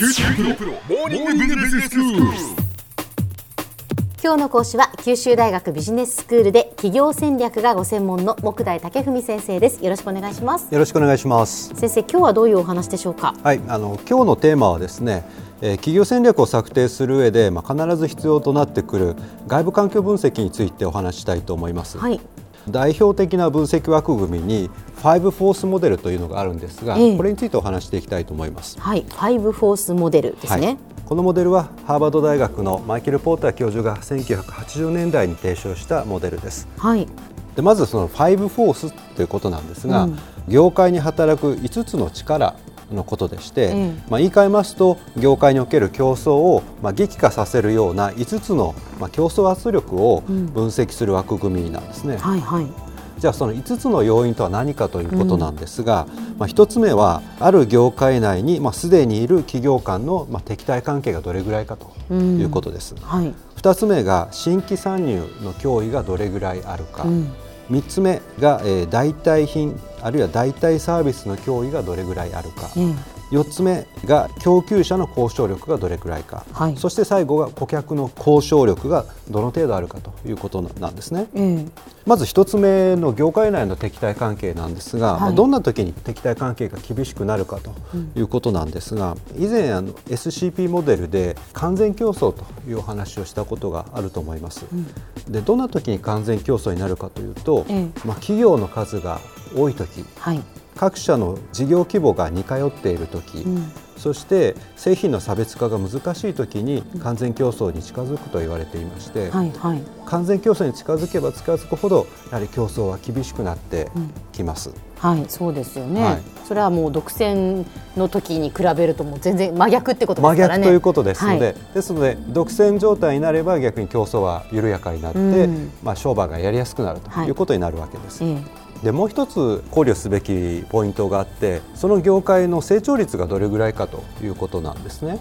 今日の講師は九州大学ビジネススクールで企業戦略がご専門の木大武文先生です。よろしくお願いします。よろしくお願いします。先生今日はどういうお話でしょうか？はい、あの今日のテーマはですね、えー企業戦略を策定する上で、まあ、必ず必要となってくる外部環境分析についてお話ししたいと思います。はい代表的な分析枠組みにファイブフォースモデルというのがあるんですが、ええ。これについてお話していきたいと思います。はいファイブフォースモデルですね、はい。このモデルはハーバード大学のマイケル・ポーター教授が1980年代に提唱したモデルです。はい。でまずそのファイブフォースということなんですが、うん。業界に働く5つの力のことでして、ええまあ、言い換えますと業界における競争をまあ激化させるような5つのまあ競争圧力をうん。分析する枠組みなんですね。はいはい。じゃあその5つの要因とは何かということなんですが、まあ、1つ目はある業界内にまあすでにいる企業間のまあ敵対関係がどれぐらいかということです。はい。2つ目が新規参入の脅威がどれぐらいあるか、うん3つ目が、えー代替品あるいは代替サービスの脅威がどれぐらいあるか、うん4つ目が供給者の交渉力がどれくらいか、はい。そして最後が顧客の交渉力がどの程度あるかということなんですね。ええ。まず1つ目の業界内の敵対関係なんですが、はい。まあどんな時に敵対関係が厳しくなるかということなんですが、以前あの SCP モデルで完全競争というお話をしたことがあると思います。でどんな時に完全競争になるかというと、え。まあ、企業の数が多い時はい各社の事業規模が似通っている時、うん。そして製品の差別化が難しい時に完全競争に近づくと言われていまして、はいはい。完全競争に近づけば近づくほどやはり競争は厳しくなってきます。はいそうですよね、はい。それはもう独占の時に比べるともう全然真逆ってことで真すからね。逆ということですので、はい。ですので独占状態になれば逆に競争は緩やかになって、うん。まあ、商売がやりやすくなるとはい。いうことになるわけです。えでもう一つ考慮すべきポイントがあってその業界の成長率がどれぐらいかということなんですね。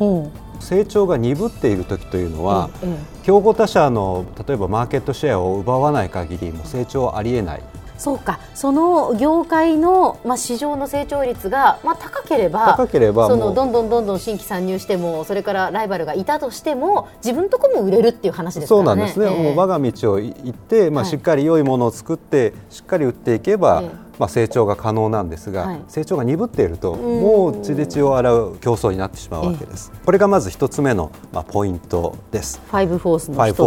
成長が鈍っている時というのうは、ええ競合他社の例えばマーケットシェアを奪わない限りもう成長はありえないそうか。その業界の、まあ、市場の成長率が、まあ、高ければ高ければそのどんどんどんどん新規参入してもそれからライバルがいたとしても自分とこも売れるっていう話ですね。そうなんですね、ええ。もう我が道を行って、まあ、はい。しっかり良いものを作ってしっかり売っていけば、ええ。まあ、成長が可能なんですが、はい。成長が鈍っているとん。もう血で血を洗う競争になってしまうわけです、これがまず一つ目の、まあ、ポイントです。ファイブフォー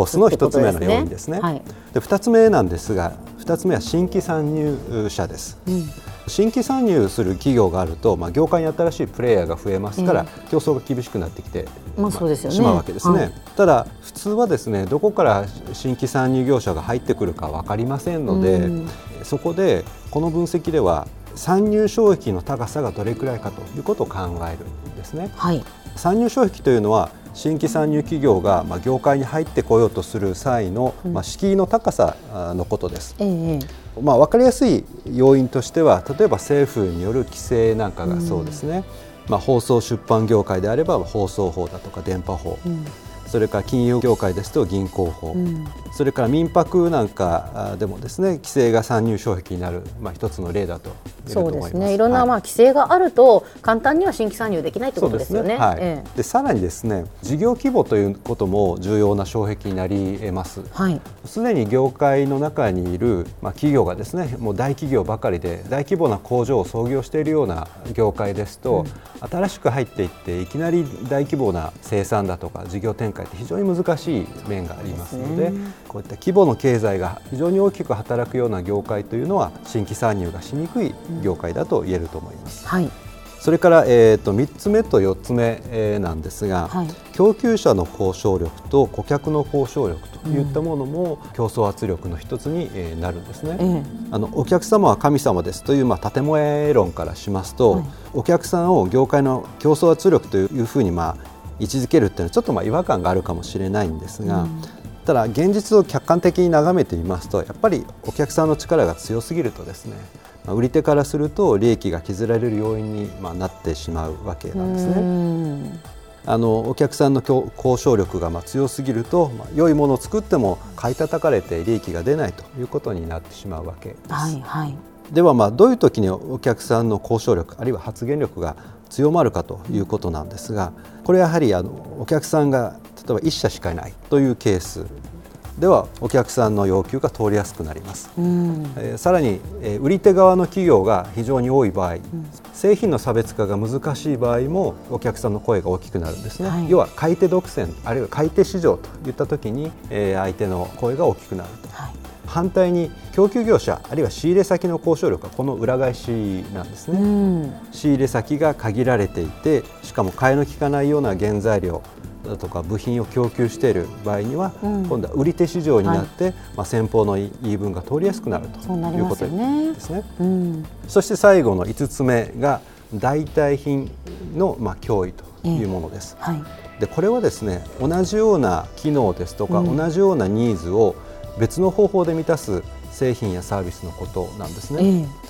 スの一つ一つ目の要因ですね。はい。で2つ目なんですが2つ目は新規参入者です。うん。新規参入する企業があると、まあ、業界に新しいプレイヤーが増えますから、え競争が厳しくなってきて、まあそうですよね。しまうわけですね、はい。ただ普通はですねどこから新規参入業者が入ってくるか分かりませんので、うん。そこでこの分析では参入障壁の高さがどれくらいかということを考えるんですね。はい。参入障壁というのは新規参入企業がまあ業界に入ってこようとする際のまあ敷居の高さあのことです。ええまあ、分かりやすい要因としては例えば政府による規制なんかがそうですね、まあ、放送出版業界であれば放送法だとか電波法、うんそれから金融業界ですと銀行法、うん。それから民泊なんかでもですね規制が参入障壁になる、まあ、一つの例だとそう。ですね。い。ろんな、はいまあ、規制があると簡単には新規参入できないってそことですよね。はい。えでさらにですね事業規模ということも重要な障壁になり得ます。えはい。すでに業界の中にいる、まあ、企業がですねもう大企業ばかりで大規模な工場を創業しているような業界ですと、新しく入っていっていきなり大規模な生産だとか事業展開って非常に難しい面がありますのでね。こういった規模の経済が非常に大きく働くような業界というのは新規参入がしにくい業界だと言えると思います。はい。それから、えー、と3つ目と4つ目、えーなんですが、はい。供給者の交渉力と顧客の交渉力といったものも競争圧力の一つにえーなるんですね。ええ。あのお客様は神様ですという、まあ、建前論からしますと、はい。お客さんを業界の競争圧力というふうに、まあ、位置づけるっていうのはちょっとまあ違和感があるかもしれないんですが、ただ現実を客観的に眺めてみますとやっぱりお客さんの力が強すぎるとですねまあ売り手からすると利益が削られる要因にまあなってしまうわけなんですうね。んあのお客さんの競交渉力がまあ強すぎると、まあ、良いものを作っても買い叩かれて利益が出ないということになってしまうわけです。はいはいではまあどういう時にお客さんの交渉力あるいは発言力が強まるかということなんですがこれやはりあのお客さんが例えば1社しかいないというケースではお客さんの要求が通りやすくなります、うん、えー、さらに、えー、売り手側の企業が非常に多い場合、うん、製品の差別化が難しい場合もお客さんの声が大きくなるんですね、はい、要は買い手独占あるいは買い手市場といった時に、えー、相手の声が大きくなると、はい、反対に供給業者あるいは仕入れ先の交渉力はこの裏返しなんですね、うん、仕入れ先が限られていてしかも替えの利かないような原材料だとか部品を供給している場合には、うん、今度は売り手市場になって、はい、まあ、先方の言い分が通りやすくなるということですね。うん、そして最後の5つ目が代替品の、まあ、脅威というものです。えーはい、でこれはですね同じような機能ですとか、うん、同じようなニーズを別の方法で満たす製品やサービスのことなんですね、え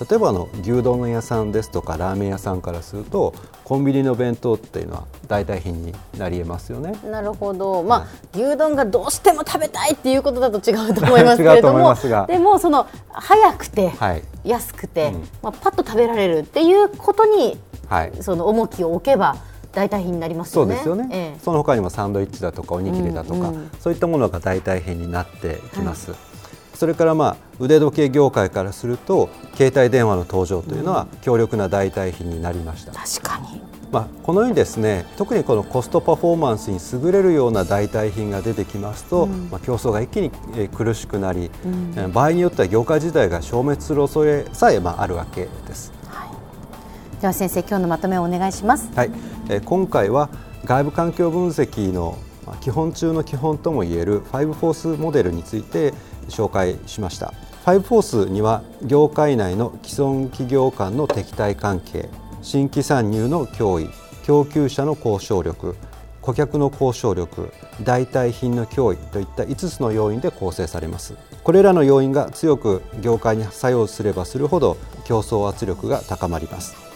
ー、例えばあの牛丼屋さんですとかラーメン屋さんからするとコンビニの弁当っていうのは代替品になりえますよね。なるほど、まあ、はい、牛丼がどうしても食べたいっていうことだと違うと思いますけれどもでもその早くて、はい、安くて、うん、まあ、パッと食べられるっていうことに、はい、その重きを置けば代替品になりますよね。そうですよね、ええ、その他にもサンドイッチだとかおにぎりだとか、うんうん、そういったものが代替品になっていきます。はいそれからまあ腕時計業界からすると携帯電話の登場というのは強力な代替品になりました。確かにまあ、このようにですね特にこのコストパフォーマンスに優れるような代替品が出てきますと、うん、まあ、競争が一気に苦しくなり、うん、場合によっては業界自体が消滅する恐れさえまああるわけです。はい、では先生今日のまとめをお願いします。はい、え今回は外部環境分析の基本中の基本ともいえるファイブフォースモデルについて紹介しました。ファイブフォースには業界内の既存企業間の敵対関係新規参入の脅威供給者の交渉力顧客の交渉力代替品の脅威といった5つの要因で構成されます。これらの要因が強く業界に作用すればするほど競争圧力が高まります。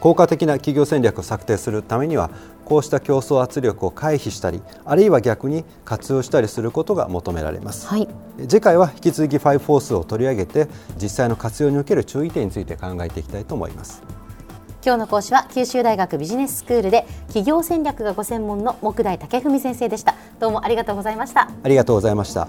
効果的な企業戦略を策定するためにはこうした競争圧力を回避したりあるいは逆に活用したりすることが求められます、はい、次回は引き続きファイブフォースを取り上げて実際の活用における注意点について考えていきたいと思います。今日の講師は九州大学ビジネススクールで企業戦略がご専門の木大武文先生でした。どうもありがとうございました。ありがとうございました